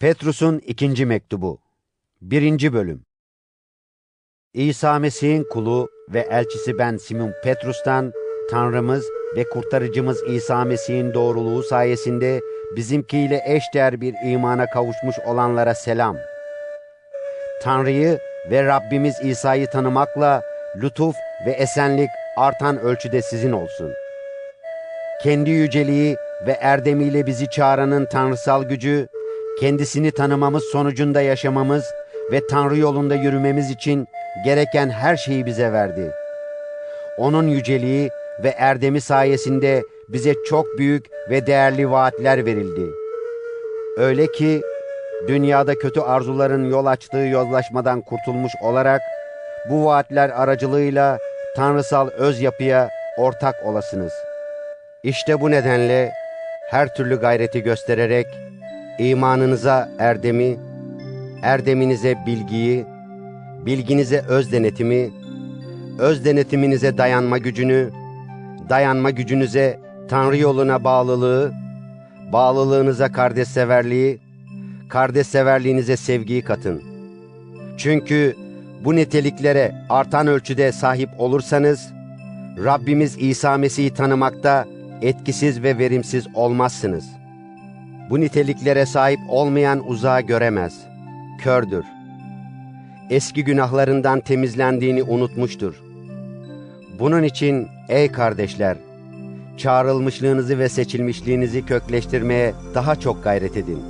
Petrus'un ikinci mektubu. Birinci bölüm. İsa Mesih'in kulu ve elçisi ben Simon Petrus'tan Tanrımız ve kurtarıcımız İsa Mesih'in doğruluğu sayesinde bizimkiyle eşdeğer bir imana kavuşmuş olanlara selam. Tanrı'yı ve Rabbimiz İsa'yı tanımakla lütuf ve esenlik artan ölçüde sizin olsun. Kendi yüceliği ve erdemiyle bizi çağıranın tanrısal gücü, kendisini tanımamız sonucunda yaşamamız ve Tanrı yolunda yürümemiz için gereken her şeyi bize verdi. Onun yüceliği ve erdemi sayesinde bize çok büyük ve değerli vaatler verildi. Öyle ki dünyada kötü arzuların yol açtığı yozlaşmadan kurtulmuş olarak bu vaatler aracılığıyla tanrısal öz yapıya ortak olasınız. İşte bu nedenle her türlü gayreti göstererek imanınıza erdemi, erdeminize bilgiyi, bilginize öz denetimi, öz denetiminize dayanma gücünü, dayanma gücünüze Tanrı yoluna bağlılığı, bağlılığınıza kardeşseverliği, kardeşseverliğinize sevgiyi katın. Çünkü bu niteliklere artan ölçüde sahip olursanız, Rabbimiz İsa Mesih'i tanımakta etkisiz ve verimsiz olmazsınız. Bu niteliklere sahip olmayan uzağa göremez, kördür. Eski günahlarından temizlendiğini unutmuştur. Bunun için ey kardeşler, çağrılmışlığınızı ve seçilmişliğinizi kökleştirmeye daha çok gayret edin.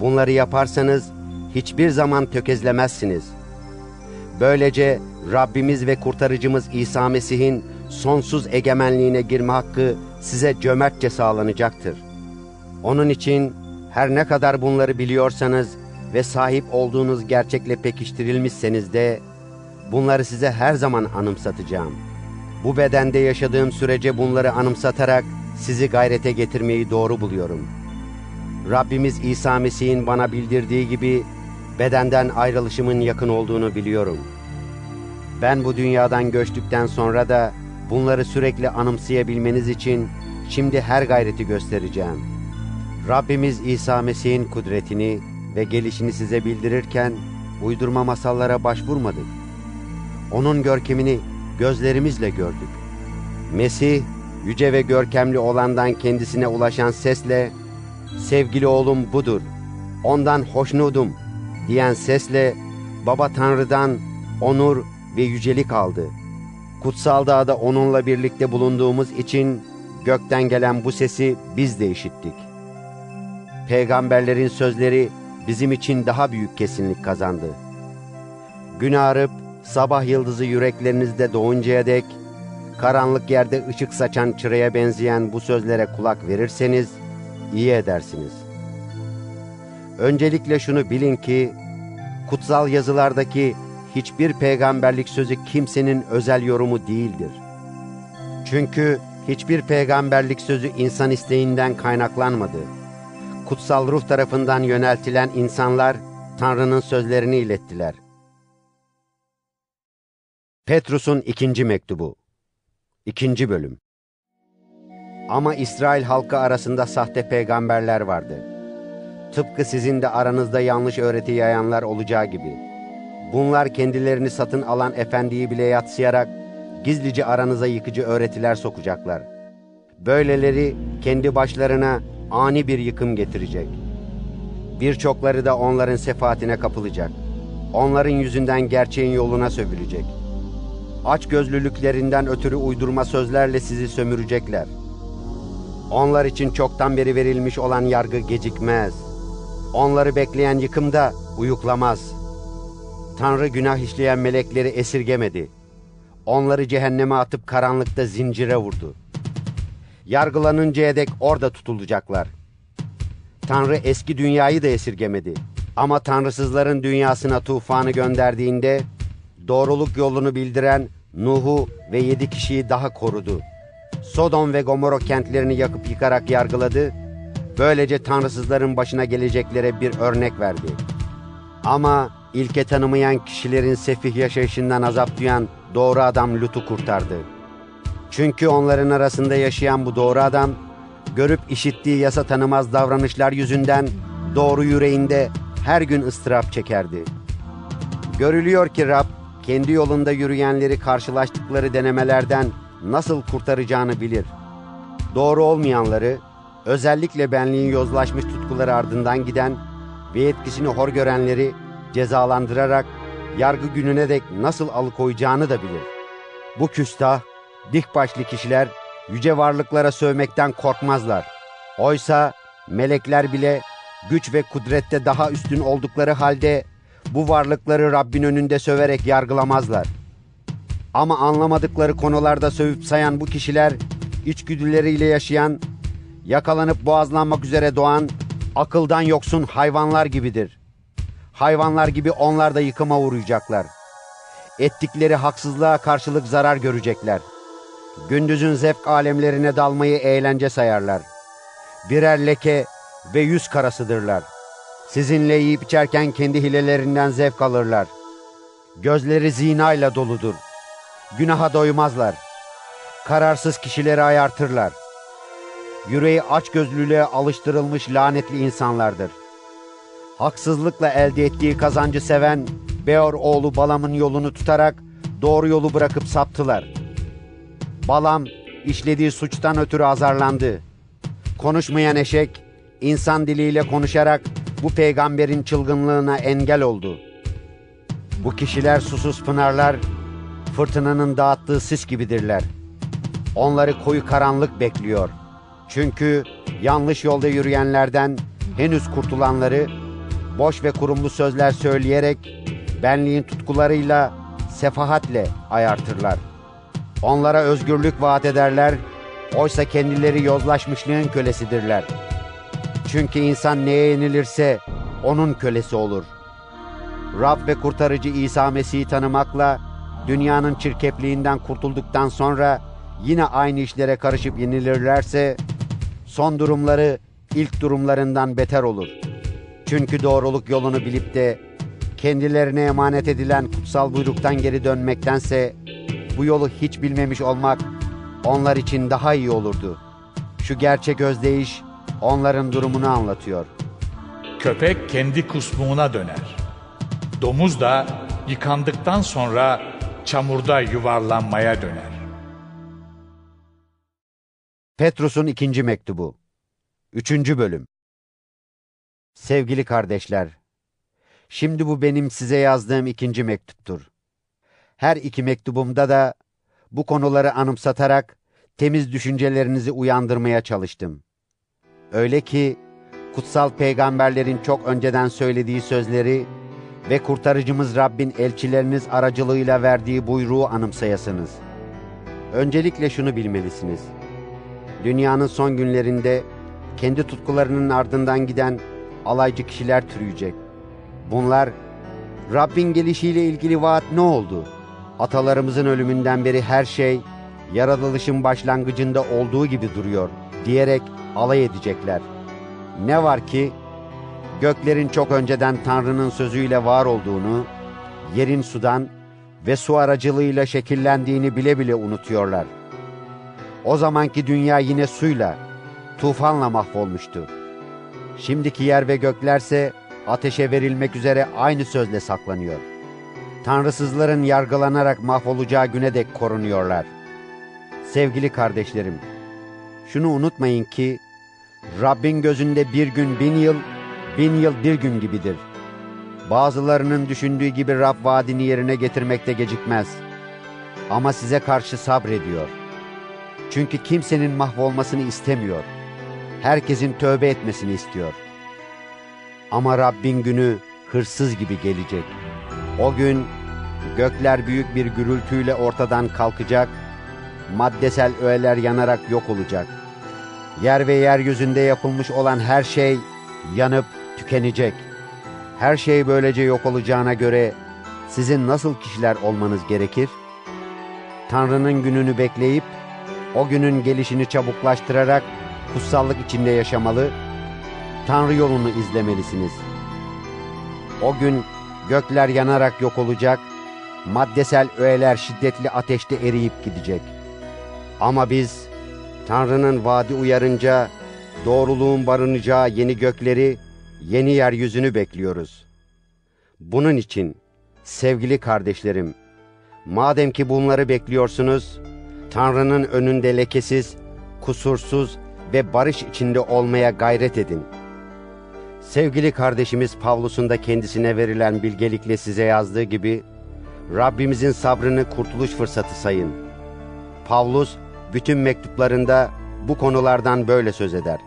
Bunları yaparsanız hiçbir zaman tökezlemezsiniz. Böylece Rabbimiz ve kurtarıcımız İsa Mesih'in sonsuz egemenliğine girme hakkı size cömertçe sağlanacaktır. Onun için her ne kadar bunları biliyorsanız ve sahip olduğunuz gerçekle pekiştirilmişseniz de bunları size her zaman anımsatacağım. Bu bedende yaşadığım sürece bunları anımsatarak sizi gayrete getirmeyi doğru buluyorum. Rabbimiz İsa Mesih'in bana bildirdiği gibi bedenden ayrılışımın yakın olduğunu biliyorum. Ben bu dünyadan göçtükten sonra da bunları sürekli anımsayabilmeniz için şimdi her gayreti göstereceğim. Rabbimiz İsa Mesih'in kudretini ve gelişini size bildirirken uydurma masallara başvurmadık. Onun görkemini gözlerimizle gördük. Mesih, yüce ve görkemli olandan kendisine ulaşan sesle, sevgili oğlum budur, ondan hoşnudum diyen sesle, Baba Tanrı'dan onur ve yücelik aldı. Kutsal dağda onunla birlikte bulunduğumuz için gökten gelen bu sesi biz de işittik. Peygamberlerin sözleri bizim için daha büyük kesinlik kazandı. Gün ağrıp sabah yıldızı yüreklerinizde doğuncaya dek karanlık yerde ışık saçan çıraya benzeyen bu sözlere kulak verirseniz iyi edersiniz. Öncelikle şunu bilin ki kutsal yazılardaki hiçbir peygamberlik sözü kimsenin özel yorumu değildir. Çünkü hiçbir peygamberlik sözü insan isteğinden kaynaklanmadı. Kutsal ruh tarafından yöneltilen insanlar Tanrı'nın sözlerini ilettiler. Petrus'un ikinci mektubu İkinci bölüm Ama İsrail halkı arasında sahte peygamberler vardı. Tıpkı sizin de aranızda yanlış öğreti yayanlar olacağı gibi. Bunlar kendilerini satın alan efendiyi bile yatsıyarak gizlice aranıza yıkıcı öğretiler sokacaklar. Böyleleri kendi başlarına ani bir yıkım getirecek. Birçokları da onların sefaatine kapılacak. Onların yüzünden gerçeğin yoluna sövülecek. Aç gözlülüklerinden ötürü uydurma sözlerle sizi sömürecekler. Onlar için çoktan beri verilmiş olan yargı gecikmez. Onları bekleyen yıkım da uyuklamaz. Tanrı günah işleyen melekleri esirgemedi. Onları cehenneme atıp karanlıkta zincire vurdu. Yargılanıncaya dek orada tutulacaklar. Tanrı eski dünyayı da esirgemedi. Ama tanrısızların dünyasına tufanı gönderdiğinde doğruluk yolunu bildiren Nuh'u ve yedi kişiyi daha korudu. Sodom ve Gomorra kentlerini yakıp yıkarak yargıladı. Böylece tanrısızların başına geleceklere bir örnek verdi. Ama ilke tanımayan kişilerin sefih yaşayışından azap duyan doğru adam Lut'u kurtardı. Çünkü onların arasında yaşayan bu doğru adam, görüp işittiği yasa tanımaz davranışlar yüzünden doğru yüreğinde her gün ıstırap çekerdi. Görülüyor ki Rab, kendi yolunda yürüyenleri karşılaştıkları denemelerden nasıl kurtaracağını bilir. Doğru olmayanları, özellikle benliğin yozlaşmış tutkuları ardından giden ve etkisini hor görenleri cezalandırarak yargı gününe dek nasıl alıkoyacağını da bilir. Bu küstah, dik başlı kişiler yüce varlıklara sövmekten korkmazlar. Oysa melekler bile güç ve kudrette daha üstün oldukları halde bu varlıkları Rabbin önünde söverek yargılamazlar. Ama anlamadıkları konularda sövüp sayan bu kişiler içgüdüleriyle yaşayan, yakalanıp boğazlanmak üzere doğan, akıldan yoksun hayvanlar gibidir. Hayvanlar gibi onlar da yıkıma uğrayacaklar. Ettikleri haksızlığa karşılık zarar görecekler. Gündüzün zevk alemlerine dalmayı eğlence sayarlar. Birer leke ve yüz karasıdırlar. Sizinle yiyip içerken kendi hilelerinden zevk alırlar. Gözleri zinayla doludur. Günaha doymazlar. Kararsız kişileri ayartırlar. Yüreği açgözlülüğe alıştırılmış lanetli insanlardır. Haksızlıkla elde ettiği kazancı seven Beor oğlu Balam'ın yolunu tutarak doğru yolu bırakıp saptılar. Balam işlediği suçtan ötürü azarlandı. Konuşmayan eşek insan diliyle konuşarak bu peygamberin çılgınlığına engel oldu. Bu kişiler susuz pınarlar, fırtınanın dağıttığı sis gibidirler. Onları koyu karanlık bekliyor. Çünkü yanlış yolda yürüyenlerden henüz kurtulanları boş ve kurumlu sözler söyleyerek benliğin tutkularıyla sefahatle ayartırlar. Onlara özgürlük vaat ederler, oysa kendileri yozlaşmışlığın kölesidirler. Çünkü insan neye yenilirse onun kölesi olur. Rab ve kurtarıcı İsa Mesih'i tanımakla dünyanın çirkepliğinden kurtulduktan sonra yine aynı işlere karışıp yenilirlerse son durumları ilk durumlarından beter olur. Çünkü doğruluk yolunu bilip de kendilerine emanet edilen kutsal buyruktan geri dönmektense bu yolu hiç bilmemiş olmak onlar için daha iyi olurdu. Şu gerçek özdeyiş onların durumunu anlatıyor. Köpek kendi kusmuğuna döner. Domuz da yıkandıktan sonra çamurda yuvarlanmaya döner. Petrus'un ikinci mektubu. Üçüncü bölüm. Sevgili kardeşler, şimdi bu benim size yazdığım ikinci mektuptur. Her iki mektubumda da bu konuları anımsatarak temiz düşüncelerinizi uyandırmaya çalıştım. Öyle ki kutsal peygamberlerin çok önceden söylediği sözleri ve kurtarıcımız Rabbin elçileriniz aracılığıyla verdiği buyruğu anımsayasınız. Öncelikle şunu bilmelisiniz. Dünyanın son günlerinde kendi tutkularının ardından giden alaycı kişiler türüyecek. Bunlar Rabbin gelişiyle ilgili vaat ne oldu? Atalarımızın ölümünden beri her şey yaratılışın başlangıcında olduğu gibi duruyor diyerek alay edecekler. Ne var ki göklerin çok önceden Tanrı'nın sözüyle var olduğunu, yerin sudan ve su aracılığıyla şekillendiğini bile bile unutuyorlar. O zamanki dünya yine suyla, tufanla mahvolmuştu. Şimdiki yer ve göklerse ateşe verilmek üzere aynı sözle saklanıyor. Tanrısızların yargılanarak mahvolacağı güne dek korunuyorlar. Sevgili kardeşlerim, şunu unutmayın ki Rabbin gözünde bir gün bin yıl, bin yıl bir gün gibidir. Bazılarının düşündüğü gibi Rab vaadini yerine getirmekte gecikmez. Ama size karşı sabrediyor. Çünkü kimsenin mahvolmasını istemiyor. Herkesin tövbe etmesini istiyor. Ama Rabbin günü hırsız gibi gelecek. O gün gökler büyük bir gürültüyle ortadan kalkacak, maddesel öğeler yanarak yok olacak. Yer ve yeryüzünde yapılmış olan her şey yanıp tükenecek. Her şey böylece yok olacağına göre sizin nasıl kişiler olmanız gerekir? Tanrı'nın gününü bekleyip o günün gelişini çabuklaştırarak kutsallık içinde yaşamalı, Tanrı yolunu izlemelisiniz. O gün gökler yanarak yok olacak, maddesel öğeler şiddetli ateşte eriyip gidecek. Ama biz Tanrı'nın vaadi uyarınca doğruluğun barınacağı yeni gökleri, yeni yeryüzünü bekliyoruz. Bunun için sevgili kardeşlerim, madem ki bunları bekliyorsunuz, Tanrı'nın önünde lekesiz, kusursuz ve barış içinde olmaya gayret edin. Sevgili kardeşimiz Pavlus'un da kendisine verilen bilgelikle size yazdığı gibi, Rabbimizin sabrını kurtuluş fırsatı sayın. Pavlus, bütün mektuplarında bu konulardan böyle söz eder.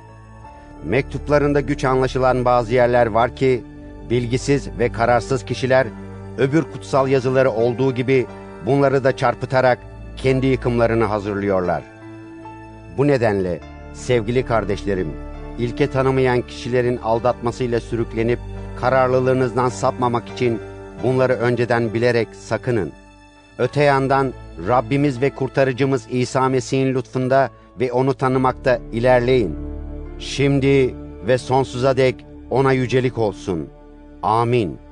Mektuplarında güç anlaşılan bazı yerler var ki, bilgisiz ve kararsız kişiler, öbür kutsal yazıları olduğu gibi bunları da çarpıtarak kendi yıkımlarını hazırlıyorlar. Bu nedenle sevgili kardeşlerim, ilke tanımayan kişilerin aldatmasıyla sürüklenip kararlılığınızdan sapmamak için bunları önceden bilerek sakının. Öte yandan Rabbimiz ve kurtarıcımız İsa Mesih'in lütfunda ve onu tanımakta ilerleyin. Şimdi ve sonsuza dek ona yücelik olsun. Amin.